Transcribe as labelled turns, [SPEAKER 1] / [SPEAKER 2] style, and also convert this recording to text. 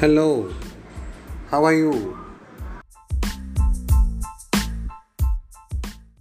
[SPEAKER 1] Hello, how are you?